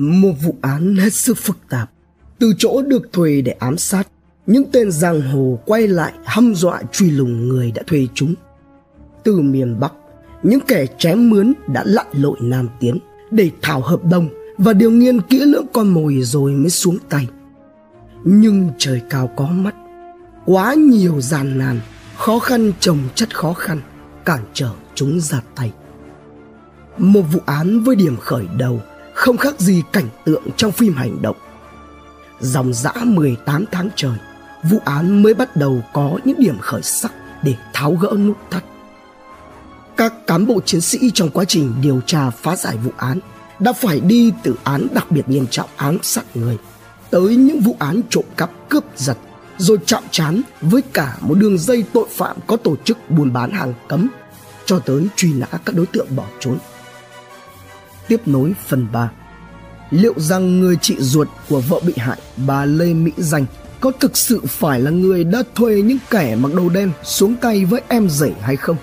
Một vụ án hết sức phức tạp. Từ chỗ được thuê để ám sát, những tên giang hồ quay lại hăm dọa truy lùng người đã thuê chúng. Từ miền Bắc, những kẻ chém mướn đã lặn lội Nam Tiến để thảo hợp đồng và điều nghiên kỹ lưỡng con mồi rồi mới xuống tay. Nhưng trời cao có mắt, quá nhiều gian nan, khó khăn chồng chất khó khăn, cản trở chúng ra tay. Một vụ án với điểm khởi đầu không khác gì cảnh tượng trong phim hành động. Dòng dã 18 tháng trời, vụ án mới bắt đầu có những điểm khởi sắc để tháo gỡ nút thắt. Các cán bộ chiến sĩ trong quá trình điều tra phá giải vụ án đã phải đi từ án đặc biệt nghiêm trọng án sát người tới những vụ án trộm cắp cướp giật rồi chạm trán với cả một đường dây tội phạm có tổ chức buôn bán hàng cấm cho tới truy nã các đối tượng bỏ trốn. Tiếp nối phần 3 Liệu rằng người chị ruột của vợ bị hại bà Lê Mỹ Danh có thực sự phải là người đã thuê những kẻ mặc đồ đen xuống tay với em rể hay không?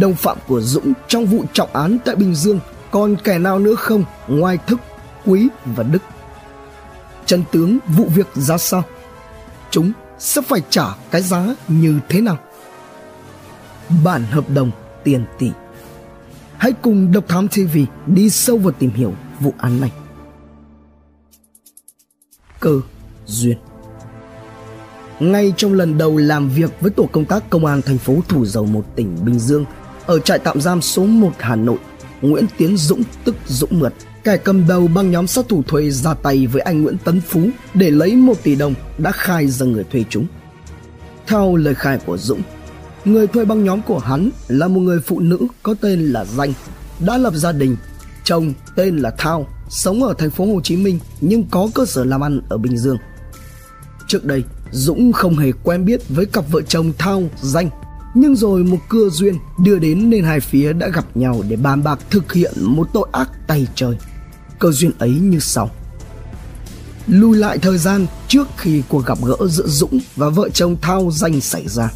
Đồng phạm của Dũng trong vụ trọng án tại Bình Dương còn kẻ nào nữa không ngoài Thức, Quý và Đức? Chân tướng vụ việc ra sao? Chúng sẽ phải trả cái giá như thế nào? Bản hợp đồng tiền tỷ Hãy cùng Độc Thám TV đi sâu vào tìm hiểu vụ án này. Cơ duyên ngay trong lần đầu làm việc với tổ công tác công an thành phố Thủ Dầu một tỉnh Bình Dương ở trại tạm giam số 1 Hà Nội, Nguyễn Tiến Dũng tức Dũng Mượt, kẻ cầm đầu băng nhóm sát thủ thuê ra tay với anh Nguyễn Tấn Phú để lấy 1 tỷ đồng đã khai ra người thuê chúng. Theo lời khai của Dũng, người thuê băng nhóm của hắn là một người phụ nữ có tên là Danh, đã lập gia đình, chồng tên là Thao, sống ở thành phố Hồ Chí Minh nhưng có cơ sở làm ăn ở Bình Dương. Trước đây, Dũng không hề quen biết với cặp vợ chồng Thao, Danh nhưng rồi một cưa duyên đưa đến nên hai phía đã gặp nhau để bàn bạc thực hiện một tội ác tay trời. Cơ duyên ấy như sau. Lùi lại thời gian trước khi cuộc gặp gỡ giữa Dũng và vợ chồng Thao danh xảy ra.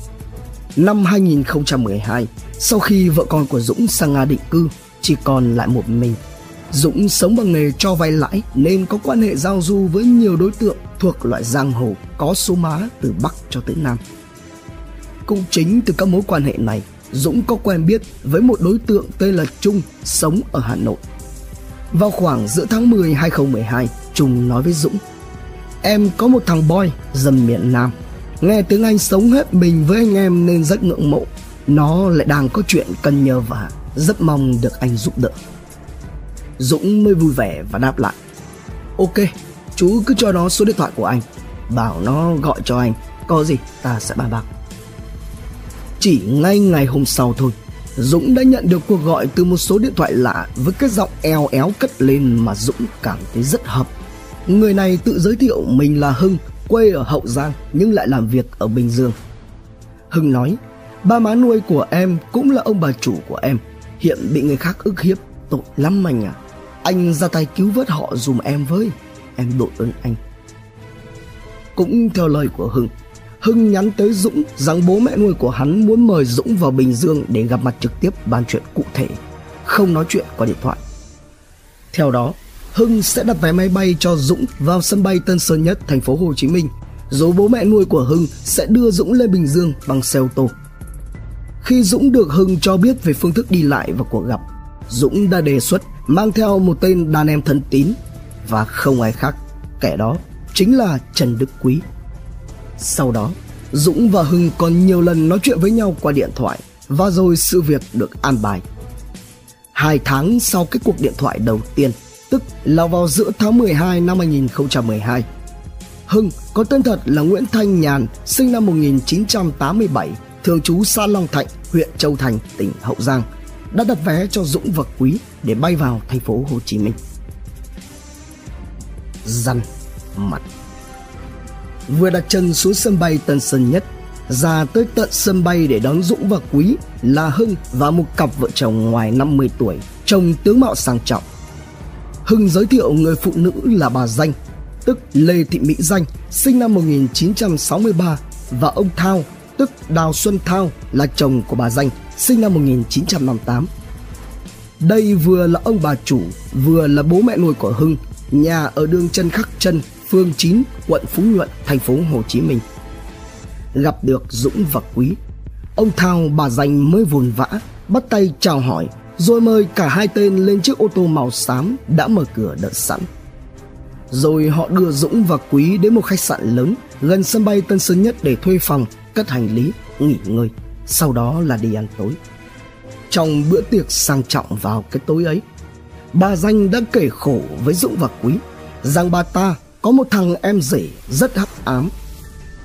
Năm 2012, sau khi vợ con của Dũng sang Nga định cư, chỉ còn lại một mình. Dũng sống bằng nghề cho vay lãi nên có quan hệ giao du với nhiều đối tượng thuộc loại giang hồ có số má từ Bắc cho tới Nam. Cũng chính từ các mối quan hệ này, Dũng có quen biết với một đối tượng tên là Trung sống ở Hà Nội. Vào khoảng giữa tháng 10 2012, Trung nói với Dũng Em có một thằng boy dầm miền Nam Nghe tiếng Anh sống hết mình với anh em nên rất ngưỡng mộ. Nó lại đang có chuyện cần nhờ vả. Rất mong được anh giúp đỡ. Dũng mới vui vẻ và đáp lại. Ok, chú cứ cho nó số điện thoại của anh. Bảo nó gọi cho anh. Có gì ta sẽ bàn bạc. Chỉ ngay ngày hôm sau thôi, Dũng đã nhận được cuộc gọi từ một số điện thoại lạ với cái giọng eo éo cất lên mà Dũng cảm thấy rất hợp. Người này tự giới thiệu mình là Hưng, quê ở Hậu Giang nhưng lại làm việc ở Bình Dương. Hưng nói, ba má nuôi của em cũng là ông bà chủ của em, hiện bị người khác ức hiếp, tội lắm anh à. Anh ra tay cứu vớt họ dùm em với, em đội ơn anh. Cũng theo lời của Hưng, Hưng nhắn tới Dũng rằng bố mẹ nuôi của hắn muốn mời Dũng vào Bình Dương để gặp mặt trực tiếp bàn chuyện cụ thể, không nói chuyện qua điện thoại. Theo đó, Hưng sẽ đặt vé máy bay cho Dũng vào sân bay Tân Sơn Nhất, thành phố Hồ Chí Minh, rồi bố mẹ nuôi của Hưng sẽ đưa Dũng lên Bình Dương bằng xe ô tô. Khi Dũng được Hưng cho biết về phương thức đi lại và cuộc gặp, Dũng đã đề xuất mang theo một tên đàn em thân tín và không ai khác, kẻ đó chính là Trần Đức Quý. Sau đó, Dũng và Hưng còn nhiều lần nói chuyện với nhau qua điện thoại và rồi sự việc được an bài. Hai tháng sau cái cuộc điện thoại đầu tiên, tức là vào giữa tháng 12 năm 2012, Hưng có tên thật là Nguyễn Thanh Nhàn, sinh năm 1987, thường trú xã Long Thạnh, huyện Châu Thành, tỉnh Hậu Giang, đã đặt vé cho Dũng và Quý để bay vào thành phố Hồ Chí Minh. Răn mặt vừa đặt chân xuống sân bay Tân Sơn Nhất, ra tới tận sân bay để đón Dũng và Quý là Hưng và một cặp vợ chồng ngoài 50 tuổi, chồng tướng mạo sang trọng. Hưng giới thiệu người phụ nữ là bà Danh, tức Lê Thị Mỹ Danh, sinh năm 1963 và ông Thao, tức Đào Xuân Thao là chồng của bà Danh, sinh năm 1958. Đây vừa là ông bà chủ, vừa là bố mẹ nuôi của Hưng, nhà ở đường Trần Khắc Trân, phường 9, quận Phú Nhuận, thành phố Hồ Chí Minh. Gặp được Dũng và Quý, ông Thao bà Danh mới vồn vã, bắt tay chào hỏi, rồi mời cả hai tên lên chiếc ô tô màu xám đã mở cửa đợi sẵn. Rồi họ đưa Dũng và Quý đến một khách sạn lớn gần sân bay Tân Sơn Nhất để thuê phòng, cất hành lý, nghỉ ngơi. Sau đó là đi ăn tối. Trong bữa tiệc sang trọng vào cái tối ấy, bà Danh đã kể khổ với Dũng và Quý rằng bà ta có một thằng em rể rất hắc ám.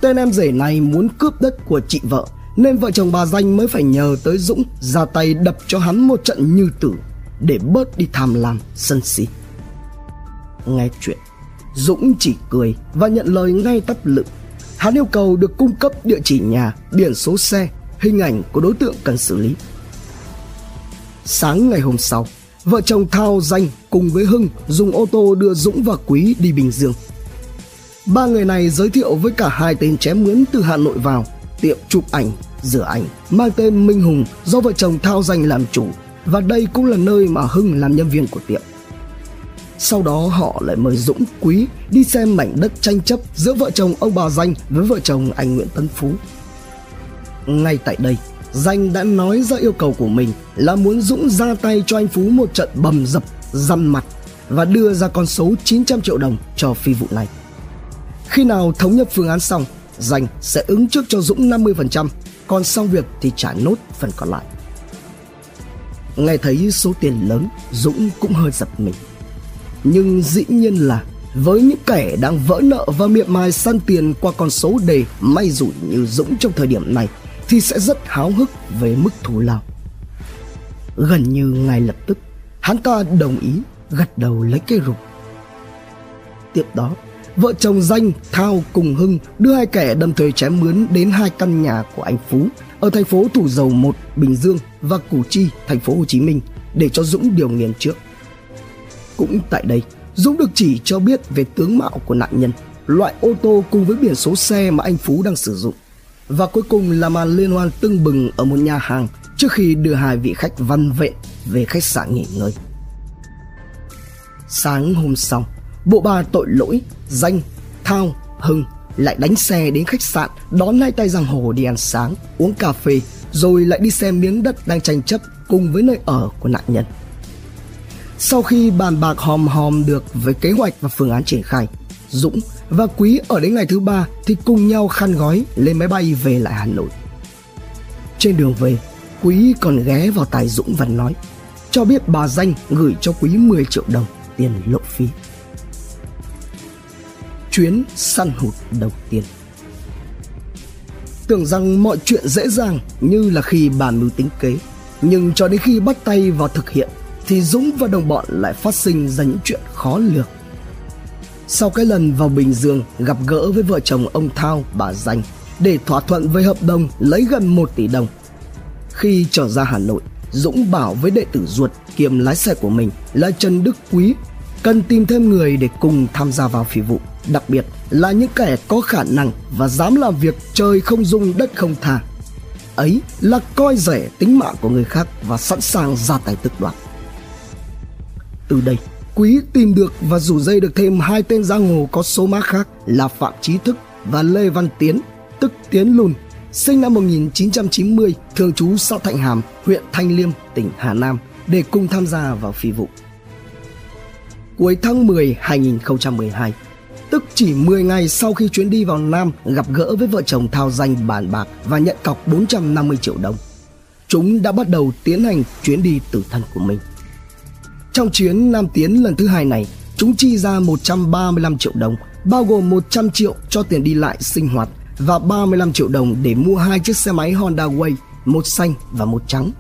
Tên em rể này muốn cướp đất của chị vợ nên vợ chồng bà Danh mới phải nhờ tới Dũng ra tay đập cho hắn một trận như tử để bớt đi tham lam sân si. Nghe chuyện, Dũng chỉ cười và nhận lời ngay tấp lự. Hắn yêu cầu được cung cấp địa chỉ nhà, biển số xe, hình ảnh của đối tượng cần xử lý. Sáng ngày hôm sau, vợ chồng Thao Danh cùng với Hưng dùng ô tô đưa Dũng và Quý đi Bình Dương. Ba người này giới thiệu với cả hai tên chém mướn từ Hà Nội vào tiệm chụp ảnh, rửa ảnh mang tên Minh Hùng do vợ chồng Thao Danh làm chủ và đây cũng là nơi mà Hưng làm nhân viên của tiệm. Sau đó họ lại mời Dũng Quý đi xem mảnh đất tranh chấp giữa vợ chồng ông bà Danh với vợ chồng anh Nguyễn Tấn Phú. Ngay tại đây, Danh đã nói ra yêu cầu của mình là muốn Dũng ra tay cho anh Phú một trận bầm dập, răm mặt và đưa ra con số 900 triệu đồng cho phi vụ này. Khi nào thống nhất phương án xong, Danh sẽ ứng trước cho Dũng 50%, còn xong việc thì trả nốt phần còn lại. Nghe thấy số tiền lớn, Dũng cũng hơi giật mình. Nhưng dĩ nhiên là với những kẻ đang vỡ nợ và miệng mài săn tiền qua con số đề may rủi như Dũng trong thời điểm này thì sẽ rất háo hức về mức thù lao. Gần như ngay lập tức, hắn ta đồng ý gật đầu lấy cây rục. Tiếp đó, vợ chồng danh Thao cùng Hưng đưa hai kẻ đâm thuê chém mướn đến hai căn nhà của anh Phú ở thành phố Thủ Dầu Một, Bình Dương và Củ Chi, thành phố Hồ Chí Minh để cho Dũng điều nghiền trước. Cũng tại đây, Dũng được chỉ cho biết về tướng mạo của nạn nhân, loại ô tô cùng với biển số xe mà anh Phú đang sử dụng. Và cuối cùng là màn liên hoan tưng bừng ở một nhà hàng trước khi đưa hai vị khách văn vệ về khách sạn nghỉ ngơi. Sáng hôm sau, bộ ba tội lỗi, danh, thao, hưng lại đánh xe đến khách sạn đón hai tay giang hồ đi ăn sáng, uống cà phê rồi lại đi xem miếng đất đang tranh chấp cùng với nơi ở của nạn nhân. Sau khi bàn bạc hòm hòm được với kế hoạch và phương án triển khai, Dũng và Quý ở đến ngày thứ ba thì cùng nhau khăn gói lên máy bay về lại Hà Nội. Trên đường về, Quý còn ghé vào tài Dũng và nói cho biết bà Danh gửi cho Quý 10 triệu đồng tiền lộ phí. Chuyến săn hụt đầu tiên Tưởng rằng mọi chuyện dễ dàng như là khi bàn mưu tính kế, nhưng cho đến khi bắt tay vào thực hiện thì Dũng và đồng bọn lại phát sinh ra những chuyện khó lường. Sau cái lần vào Bình Dương gặp gỡ với vợ chồng ông Thao, bà Danh để thỏa thuận với hợp đồng lấy gần 1 tỷ đồng. Khi trở ra Hà Nội, Dũng bảo với đệ tử ruột kiêm lái xe của mình là Trần Đức Quý cần tìm thêm người để cùng tham gia vào phi vụ, đặc biệt là những kẻ có khả năng và dám làm việc trời không dung đất không tha. Ấy là coi rẻ tính mạng của người khác và sẵn sàng ra tay tức đoạt. Từ đây, Quý tìm được và rủ dây được thêm hai tên giang hồ có số má khác là Phạm trí Thức và Lê Văn Tiến, tức Tiến Lùn, sinh năm 1990, thường trú xã Thạnh Hàm, huyện Thanh Liêm, tỉnh Hà Nam để cùng tham gia vào phi vụ. Cuối tháng 10 2012, tức chỉ 10 ngày sau khi chuyến đi vào Nam gặp gỡ với vợ chồng Thao Danh bàn bạc và nhận cọc 450 triệu đồng, chúng đã bắt đầu tiến hành chuyến đi tử thân của mình. Trong chuyến Nam Tiến lần thứ hai này, chúng chi ra 135 triệu đồng, bao gồm 100 triệu cho tiền đi lại sinh hoạt và 35 triệu đồng để mua hai chiếc xe máy Honda Way, một xanh và một trắng.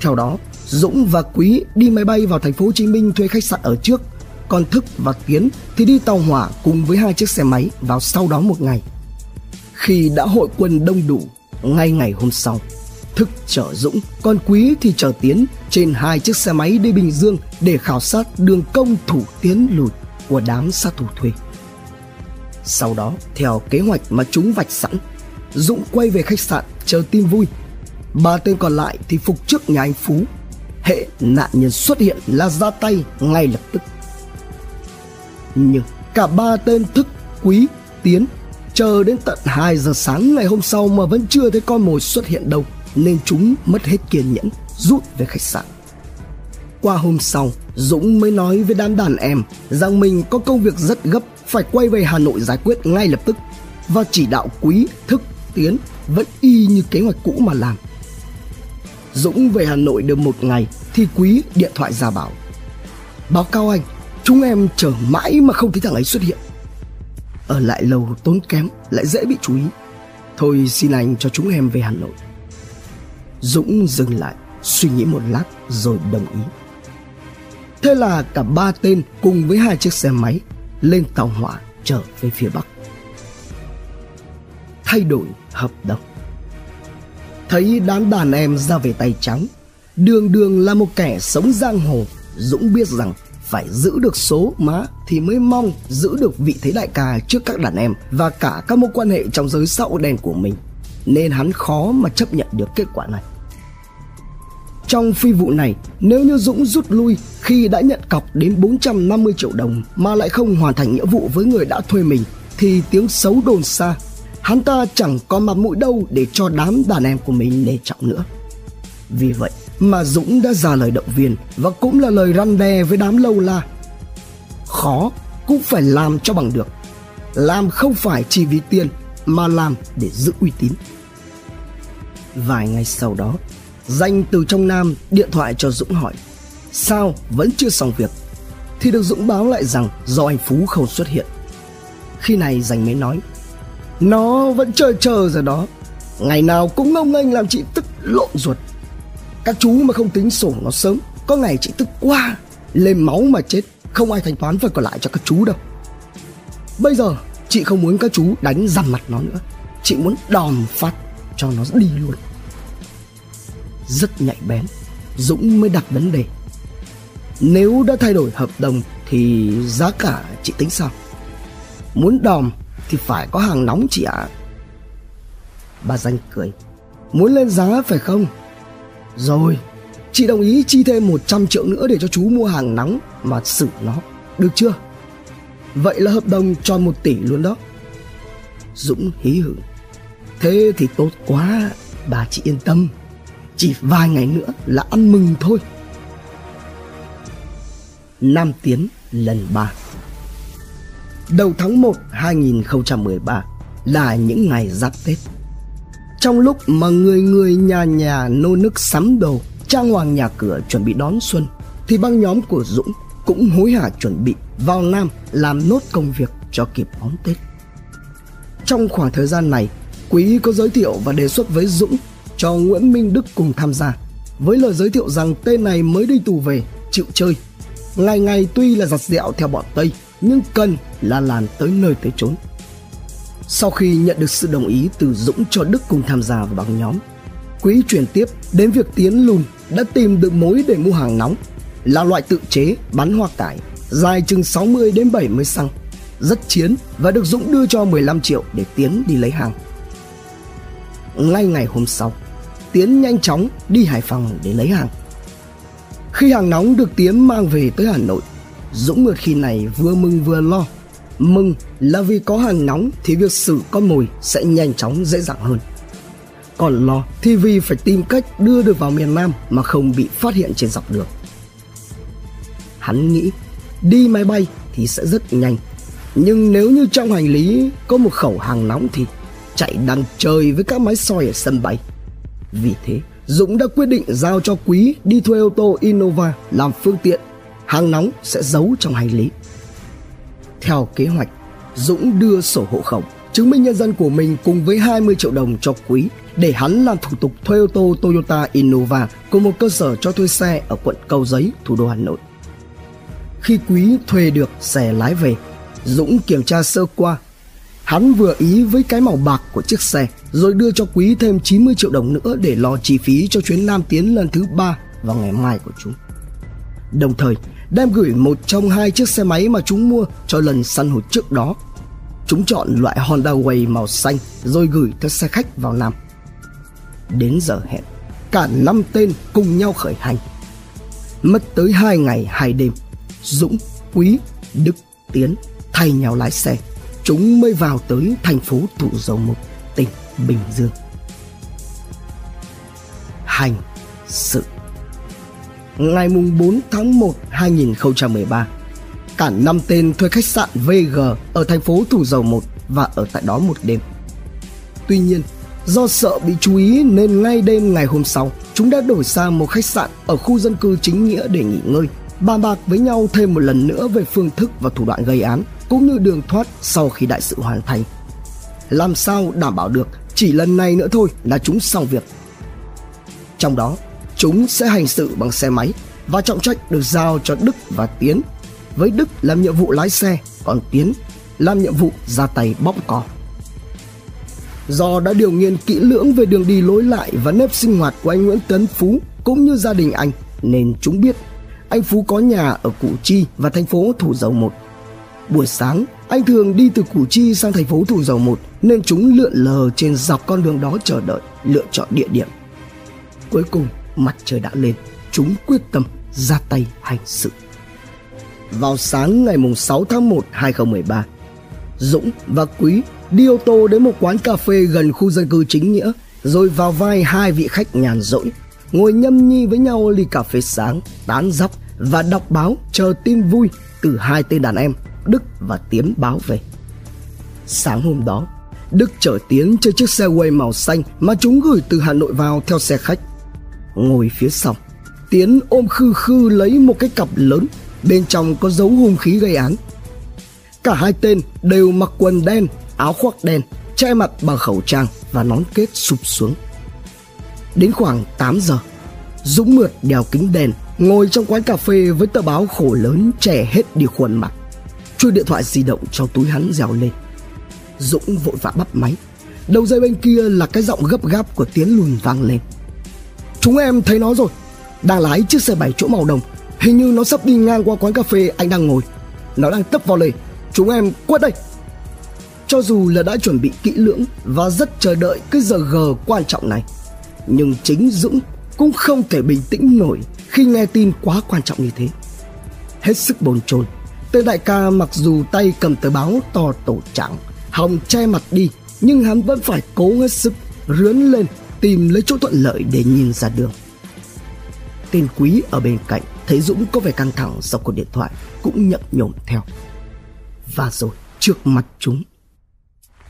Theo đó, Dũng và Quý đi máy bay vào thành phố Hồ Chí Minh thuê khách sạn ở trước, còn Thức và Tiến thì đi tàu hỏa cùng với hai chiếc xe máy vào sau đó một ngày. Khi đã hội quân đông đủ, ngay ngày hôm sau, Thức chở Dũng, còn Quý thì chở Tiến trên hai chiếc xe máy đi Bình Dương để khảo sát đường công thủ tiến lùi của đám sát thủ thuê. Sau đó, theo kế hoạch mà chúng vạch sẵn, Dũng quay về khách sạn chờ tin vui. Ba tên còn lại thì phục trước nhà anh Phú. hệ nạn nhân xuất hiện là ra tay ngay lập tức nhưng cả ba tên thức quý tiến, chờ đến tận 2 giờ sáng ngày hôm sau mà vẫn chưa thấy con mồi xuất hiện đâu, nên chúng mất hết kiên nhẫn, rút về khách sạn. Qua hôm sau, dũng mới nói với đám đàn em rằng mình có công việc rất gấp, phải quay về hà nội giải quyết ngay lập tức. Và chỉ đạo quý thức tiến vẫn y như kế hoạch cũ mà làm. Dũng về hà nội được một ngày thì quý điện thoại ra bảo, báo cáo anh chúng em chờ mãi mà không thấy thằng ấy xuất hiện. Ở lại lâu tốn kém, lại dễ bị chú ý. Thôi xin anh cho chúng em về hà nội. Dũng dừng lại, suy nghĩ một lát rồi đồng ý. Thế là cả ba tên cùng với hai chiếc xe máy lên tàu hỏa trở về phía bắc. Thay đổi hợp đồng. Thấy đám đàn em ra về tay trắng, đường đường là một kẻ sống giang hồ, dũng biết rằng phải giữ được số má thì mới mong giữ được vị thế đại ca trước các đàn em và cả các mối quan hệ trong giới xã hội đen của mình nên hắn khó mà chấp nhận được kết quả này trong phi vụ này, nếu như Dũng rút lui khi đã nhận cọc đến 450 triệu đồng mà lại không hoàn thành nghĩa vụ với người đã thuê mình thì tiếng xấu đồn xa. Hắn ta chẳng có mặt mũi đâu để cho đám đàn em của mình nể trọng nữa. Vì vậy mà Dũng đã ra lời động viên và cũng là lời răn đe với đám lâu la. Khó cũng phải làm cho bằng được. Làm không phải chỉ vì tiền mà làm để giữ uy tín. Vài ngày sau đó, Danh từ trong Nam điện thoại cho Dũng hỏi Sao vẫn chưa xong việc Thì được Dũng báo lại rằng do anh Phú không xuất hiện Khi này Danh mới nói Nó vẫn chờ chờ rồi đó Ngày nào cũng ngông nghênh làm chị tức lộn ruột các chú mà không tính sổ nó sớm, Có ngày chị tức quá, Lên máu mà chết, Không ai thanh toán phần còn lại cho các chú đâu. Bây giờ, chị không muốn các chú đánh rằm mặt nó nữa. Chị muốn đòn phát cho nó đi luôn. Rất nhạy bén, dũng mới đặt vấn đề. Nếu đã thay đổi hợp đồng thì giá cả chị tính sao? Muốn đòm thì phải có hàng nóng chị ạ. À. bà danh cười. Muốn lên giá phải không? Rồi, chị đồng ý chi thêm 100 triệu nữa để cho chú mua hàng nóng mà xử nó. Được chưa? Vậy là hợp đồng cho một tỷ luôn đó. Dũng hí hửng. Thế thì tốt quá, bà chị yên tâm. Chỉ vài ngày nữa là ăn mừng thôi. Nam Tiến, lần 3 Đầu tháng 1 2013 là những ngày giáp Tết. Trong lúc mà người người nhà nhà nô nức sắm đồ Trang hoàng nhà cửa chuẩn bị đón xuân, Thì băng nhóm của Dũng cũng hối hả chuẩn bị vào Nam làm nốt công việc cho kịp bóng Tết. Trong khoảng thời gian này, Quý có giới thiệu và đề xuất với Dũng cho Nguyễn Minh Đức cùng tham gia, với lời giới thiệu rằng tên này mới đi tù về, chịu chơi. Ngày ngày tuy là giặt dẹo theo bọn Tây, nhưng cần là làm tới nơi tới chốn sau khi nhận được sự đồng ý từ Dũng cho Đức cùng tham gia vào băng nhóm Quý chuyển tiếp đến việc Tiến Lùn đã tìm được mối để mua hàng nóng là loại tự chế bắn hoa cải dài chừng 60 đến 70 xăng rất chiến và được Dũng đưa cho 15 triệu để Tiến đi lấy hàng ngay ngày hôm sau Tiến nhanh chóng đi Hải Phòng để lấy hàng. Khi hàng nóng được Tiến mang về tới Hà Nội, Dũng Mượt khi này vừa mừng vừa lo. Mừng là vì có hàng nóng thì việc xử con mồi sẽ nhanh chóng dễ dàng hơn. Còn lo thì vì phải tìm cách đưa được vào miền Nam mà không bị phát hiện trên dọc đường. Hắn nghĩ đi máy bay thì sẽ rất nhanh. Nhưng nếu như trong hành lý có một khẩu hàng nóng thì chạy đằng trời với các máy soi ở sân bay vì thế, Dũng đã quyết định giao cho Quý đi thuê ô tô Innova làm phương tiện, hàng nóng sẽ giấu trong hành lý. Theo kế hoạch, Dũng đưa sổ hộ khẩu, chứng minh nhân dân của mình cùng với 20 triệu đồng cho Quý để hắn làm thủ tục thuê ô tô Toyota Innova của một cơ sở cho thuê xe ở quận Cầu Giấy, thủ đô Hà Nội. Khi Quý thuê được xe lái về, Dũng kiểm tra sơ qua Hắn vừa ý với cái màu bạc của chiếc xe rồi đưa cho Quý thêm 90 triệu đồng nữa để lo chi phí cho chuyến Nam Tiến lần thứ ba vào ngày mai của chúng. Đồng thời đem gửi một trong hai chiếc xe máy mà chúng mua cho lần săn hụt trước đó. Chúng chọn loại Honda Way màu xanh rồi gửi theo xe khách vào Nam. Đến giờ hẹn, cả năm tên cùng nhau khởi hành. mất tới hai ngày hai đêm dũng quý đức tiến thay nhau lái xe chúng mới vào tới thành phố thủ dầu Mục, tỉnh bình dương hành sự ngày 4 tháng 1 2013 cả năm tên thuê khách sạn VG ở thành phố Thủ Dầu Một và ở tại đó một đêm. Tuy nhiên, do sợ bị chú ý nên ngay đêm ngày hôm sau, chúng đã đổi sang một khách sạn ở khu dân cư chính nghĩa để nghỉ ngơi, bàn bạc với nhau thêm một lần nữa về phương thức và thủ đoạn gây án cũng như đường thoát sau khi đại sự hoàn thành. Làm sao đảm bảo được chỉ lần này nữa thôi là chúng xong việc. Trong đó, chúng sẽ hành sự bằng xe máy và trọng trách được giao cho Đức và Tiến. Với Đức làm nhiệm vụ lái xe, còn Tiến làm nhiệm vụ ra tay bóp cò. Do đã điều nghiên kỹ lưỡng về đường đi lối lại và nếp sinh hoạt của anh Nguyễn Tấn Phú cũng như gia đình anh nên chúng biết anh Phú có nhà ở Củ Chi và thành phố Thủ Dầu Một. Buổi sáng, anh thường đi từ Củ Chi sang thành phố Thủ Dầu Một nên chúng lượn lờ trên dọc con đường đó chờ đợi, lựa chọn địa điểm. Cuối cùng, mặt trời đã lên, chúng quyết tâm ra tay hành sự. Vào sáng ngày 6 tháng 1 2013, Dũng và Quý đi ô tô đến một quán cà phê gần khu dân cư chính nghĩa rồi vào vai hai vị khách nhàn rỗi ngồi nhâm nhi với nhau ly cà phê sáng tán dóc và đọc báo chờ tin vui từ hai tên đàn em Đức và Tiến báo về. Sáng hôm đó, Đức chở Tiến trên chiếc xe quay màu xanh mà chúng gửi từ Hà Nội vào theo xe khách. Ngồi phía sau, Tiến ôm khư khư lấy một cái cặp lớn, bên trong có dấu hung khí gây án. Cả hai tên đều mặc quần đen, áo khoác đen, che mặt bằng khẩu trang và nón kết sụp xuống. Đến khoảng 8 giờ, Dũng mượt đèo kính đèn, ngồi trong quán cà phê với tờ báo khổ lớn trẻ hết đi khuôn mặt. Chui điện thoại di động trong túi hắn dèo lên. Dũng vội vã bắt máy. Đầu dây bên kia là cái giọng gấp gáp của Tiến lùn vang lên. Chúng em thấy nó rồi, đang lái chiếc xe bảy chỗ màu đồng. Hình như nó sắp đi ngang qua quán cà phê anh đang ngồi. Nó đang tấp vào lề. Chúng em quất đây. Cho dù là đã chuẩn bị kỹ lưỡng và rất chờ đợi cái giờ g quan trọng này, nhưng chính Dũng cũng không thể bình tĩnh nổi khi nghe tin quá quan trọng như thế. Hết sức bồn chồn, tên đại ca mặc dù tay cầm tờ báo to tổ trạng, hồng che mặt đi, nhưng hắn vẫn phải cố hết sức rướn lên tìm lấy chỗ thuận lợi để nhìn ra đường. Tên quý ở bên cạnh thấy Dũng có vẻ căng thẳng sau cuộc điện thoại cũng nhậm nhổm theo. Và rồi trước mặt chúng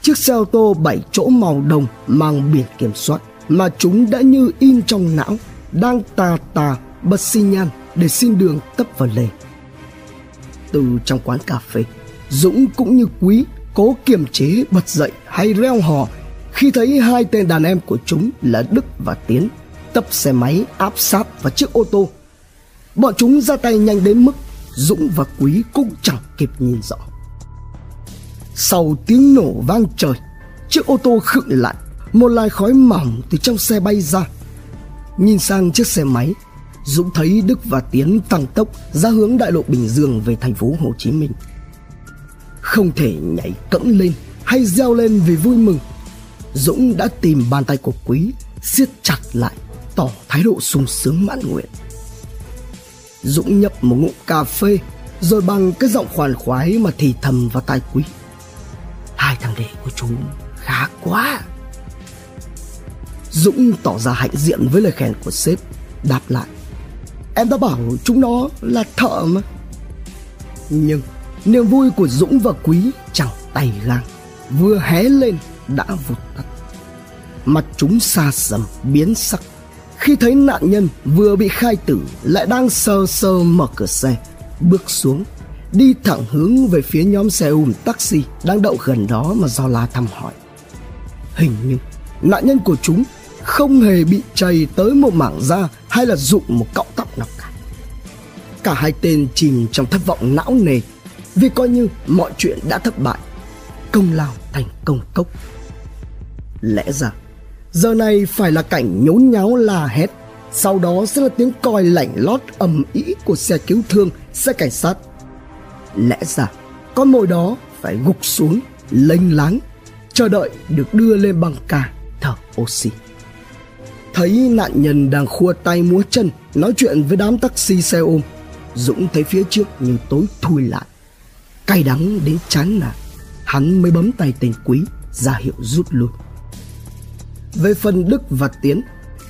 Chiếc xe ô tô 7 chỗ màu đồng mang biển kiểm soát mà chúng đã như in trong não đang tà tà bật xi nhan để xin đường tấp vào lề. Từ trong quán cà phê, Dũng cũng như Quý cố kiềm chế bật dậy hay reo hò khi thấy hai tên đàn em của chúng là Đức và Tiến tấp xe máy áp sát vào chiếc ô tô. Bọn chúng ra tay nhanh đến mức Dũng và Quý cũng chẳng kịp nhìn rõ. Sau tiếng nổ vang trời, chiếc ô tô khựng lại, một làn khói mỏng từ trong xe bay ra. Nhìn sang chiếc xe máy, Dũng thấy Đức và Tiến tăng tốc ra hướng đại lộ Bình Dương về thành phố Hồ Chí Minh. Không thể nhảy cẫng lên hay reo lên vì vui mừng. Dũng đã tìm bàn tay của Quý siết chặt lại, tỏ thái độ sung sướng mãn nguyện. Dũng nhấp một ngụm cà phê rồi bằng cái giọng khoan khoái mà thì thầm vào tai Quý. Hai thằng đệ của chúng khá quá. Dũng tỏ ra hạnh diện với lời khen của sếp Đáp lại. Em đã bảo chúng nó là thợ mà. Nhưng niềm vui của Dũng và Quý chẳng tay gang Vừa hé lên đã vụt tắt Mặt chúng xa sầm biến sắc Khi thấy nạn nhân vừa bị khai tử Lại đang sơ sơ mở cửa xe Bước xuống đi thẳng hướng về phía nhóm xe ùm taxi đang đậu gần đó mà do la thăm hỏi. Hình như nạn nhân của chúng không hề bị chày tới một mảng da hay là rụng một cọng tóc nào cả. Cả hai tên chìm trong thất vọng não nề vì coi như mọi chuyện đã thất bại, công lao thành công cốc. Lẽ ra, giờ này phải là cảnh nhốn nháo la hét, sau đó sẽ là tiếng còi lạnh lót ầm ĩ của xe cứu thương, xe cảnh sát. Lẽ ra con mồi đó phải gục xuống lênh láng chờ đợi được đưa lên băng ca thở oxy. Thấy nạn nhân đang khua tay múa chân nói chuyện với đám taxi xe ôm Dũng thấy phía trước như tối thui lại. Cay đắng đến chán nản Hắn mới bấm tay tên quý ra hiệu rút lui. Về phần Đức và Tiến.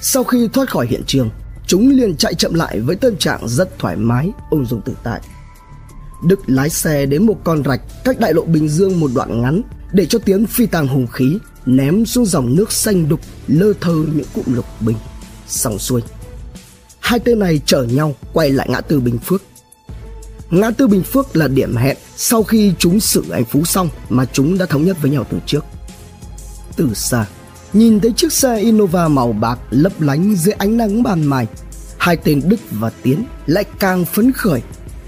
Sau khi thoát khỏi hiện trường, Chúng liền chạy chậm lại với tâm trạng rất thoải mái, Ung dung tự tại. Đức lái xe đến một con rạch cách đại lộ Bình Dương một đoạn ngắn để cho Tiến phi tàng hùng khí, ném xuống dòng nước xanh đục, lơ thơ những cụm lục bình, xong xuôi. Hai tên này chở nhau quay lại ngã tư Bình Phước. Ngã tư Bình Phước là điểm hẹn sau khi chúng xử anh Phú xong mà chúng đã thống nhất với nhau từ trước. Từ xa nhìn thấy chiếc xe Innova màu bạc lấp lánh dưới ánh nắng ban mai hai tên Đức và Tiến lại càng phấn khởi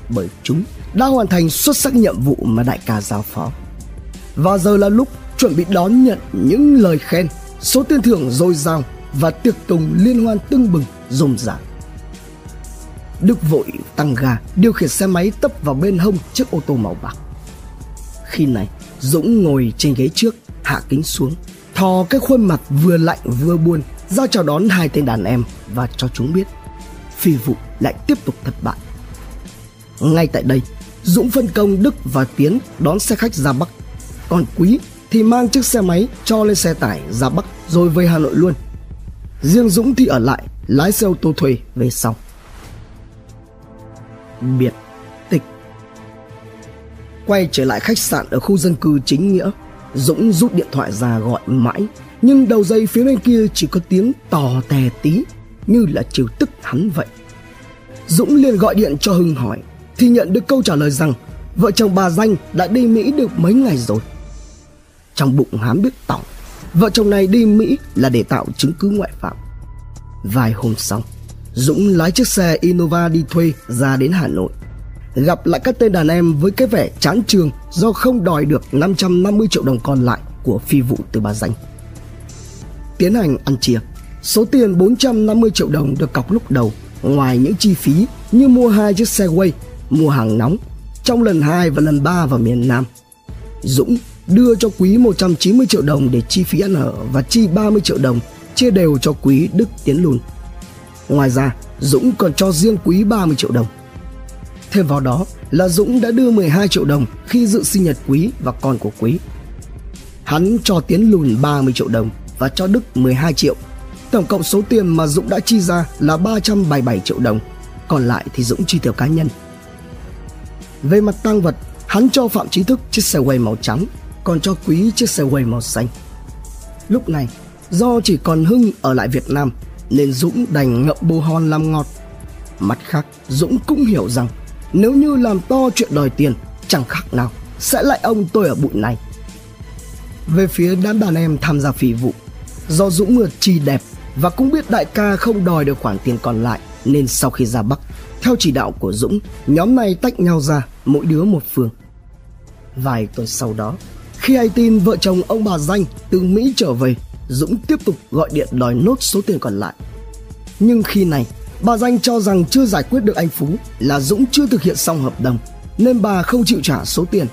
bởi chúng đã hoàn thành xuất sắc nhiệm vụ mà đại ca giao phó. Và giờ là lúc chuẩn bị đón nhận những lời khen, số tiền thưởng dồi dào và tiệc tùng liên hoan tưng bừng rôm rả. Đức vội tăng ga điều khiển xe máy tấp vào bên hông chiếc ô tô màu bạc. Khi này, Dũng ngồi trên ghế trước, hạ kính xuống, thò cái khuôn mặt vừa lạnh vừa buồn ra chào đón hai tên đàn em và cho chúng biết phi vụ lại tiếp tục thất bại. Ngay tại đây, Dũng phân công Đức và Tiến đón xe khách ra Bắc. Còn Quý thì mang chiếc xe máy cho lên xe tải ra Bắc rồi về Hà Nội luôn. Riêng Dũng thì ở lại lái xe ô tô thuê về sau. Biệt tịch Quay trở lại khách sạn ở khu dân cư chính nghĩa Dũng rút điện thoại ra gọi mãi Nhưng đầu dây phía bên kia chỉ có tiếng tò tè tí Như là chiều tức hắn vậy Dũng liền gọi điện cho Hưng hỏi thì nhận được câu trả lời rằng vợ chồng bà danh đã đi Mỹ được mấy ngày rồi. Trong bụng hám biết tỏng, vợ chồng này đi Mỹ là để tạo chứng cứ ngoại phạm. Vài hôm sau, Dũng lái chiếc xe Innova đi thuê ra đến Hà Nội. Gặp lại các tên đàn em với cái vẻ chán trường do không đòi được 550 triệu đồng còn lại của phi vụ từ bà danh. Tiến hành ăn chia, số tiền 450 triệu đồng được cọc lúc đầu ngoài những chi phí như mua hai chiếc xe quay mua hàng nóng trong lần 2 và lần 3 vào miền Nam. Dũng đưa cho Quý 190 triệu đồng để chi phí ăn ở và chi 30 triệu đồng chia đều cho Quý Đức Tiến Lùn. Ngoài ra, Dũng còn cho riêng Quý 30 triệu đồng. Thêm vào đó là Dũng đã đưa 12 triệu đồng khi dự sinh nhật Quý và con của Quý. Hắn cho Tiến Lùn 30 triệu đồng và cho Đức 12 triệu. Tổng cộng số tiền mà Dũng đã chi ra là 377 triệu đồng. Còn lại thì Dũng chi tiêu cá nhân về mặt tăng vật, hắn cho Phạm Trí Thức chiếc xe quay màu trắng, còn cho Quý chiếc xe quay màu xanh. Lúc này, do chỉ còn Hưng ở lại Việt Nam nên Dũng đành ngậm bồ hòn làm ngọt. Mặt khác, Dũng cũng hiểu rằng nếu như làm to chuyện đòi tiền chẳng khác nào sẽ lại ông tôi ở bụi này. Về phía đám đàn em tham gia phi vụ, do Dũng mượt chi đẹp và cũng biết đại ca không đòi được khoản tiền còn lại nên sau khi ra Bắc theo chỉ đạo của Dũng, nhóm này tách nhau ra, mỗi đứa một phương. Vài tuần sau đó, khi hay tin vợ chồng ông bà Danh từ Mỹ trở về, Dũng tiếp tục gọi điện đòi nốt số tiền còn lại. Nhưng khi này, bà Danh cho rằng chưa giải quyết được anh Phú là Dũng chưa thực hiện xong hợp đồng, nên bà không chịu trả số tiền.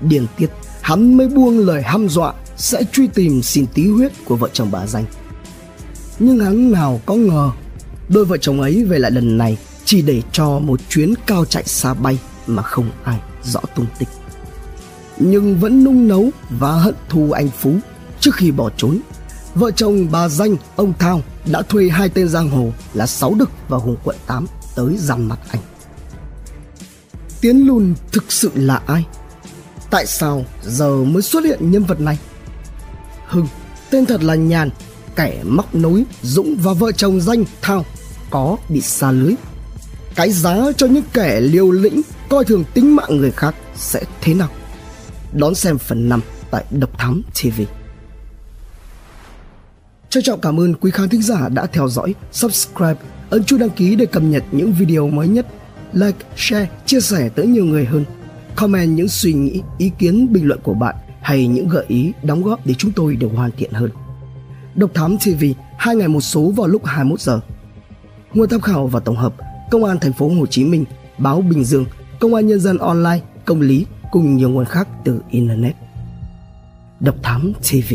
Điền tiết, hắn mới buông lời hăm dọa sẽ truy tìm xin tí huyết của vợ chồng bà Danh. Nhưng hắn nào có ngờ, đôi vợ chồng ấy về lại lần này chỉ để cho một chuyến cao chạy xa bay mà không ai rõ tung tích nhưng vẫn nung nấu và hận thù anh phú trước khi bỏ trốn vợ chồng bà danh ông thao đã thuê hai tên giang hồ là sáu đực và hùng quận 8 tới dằn mặt anh. Tiến lùn thực sự là ai? Tại sao giờ mới xuất hiện nhân vật này? Hưng, tên thật là nhàn, kẻ móc nối dũng và vợ chồng danh thao, có bị xa lưới. Cái giá cho những kẻ liều lĩnh coi thường tính mạng người khác sẽ thế nào? Đón xem phần 5 tại Độc Thám TV. Trân trọng cảm ơn quý khán thính giả đã theo dõi, subscribe, ấn chuông đăng ký để cập nhật những video mới nhất, like, share, chia sẻ tới nhiều người hơn. Comment những suy nghĩ, ý kiến, bình luận của bạn hay những gợi ý, đóng góp để chúng tôi được hoàn thiện hơn. Độc Thám TV, hai ngày một số vào lúc 21 giờ. Nguồn tham khảo và tổng hợp Công an thành phố Hồ Chí Minh, báo Bình Dương, Công an Nhân dân online, Công lý cùng nhiều nguồn khác từ Internet. Độc Thám TV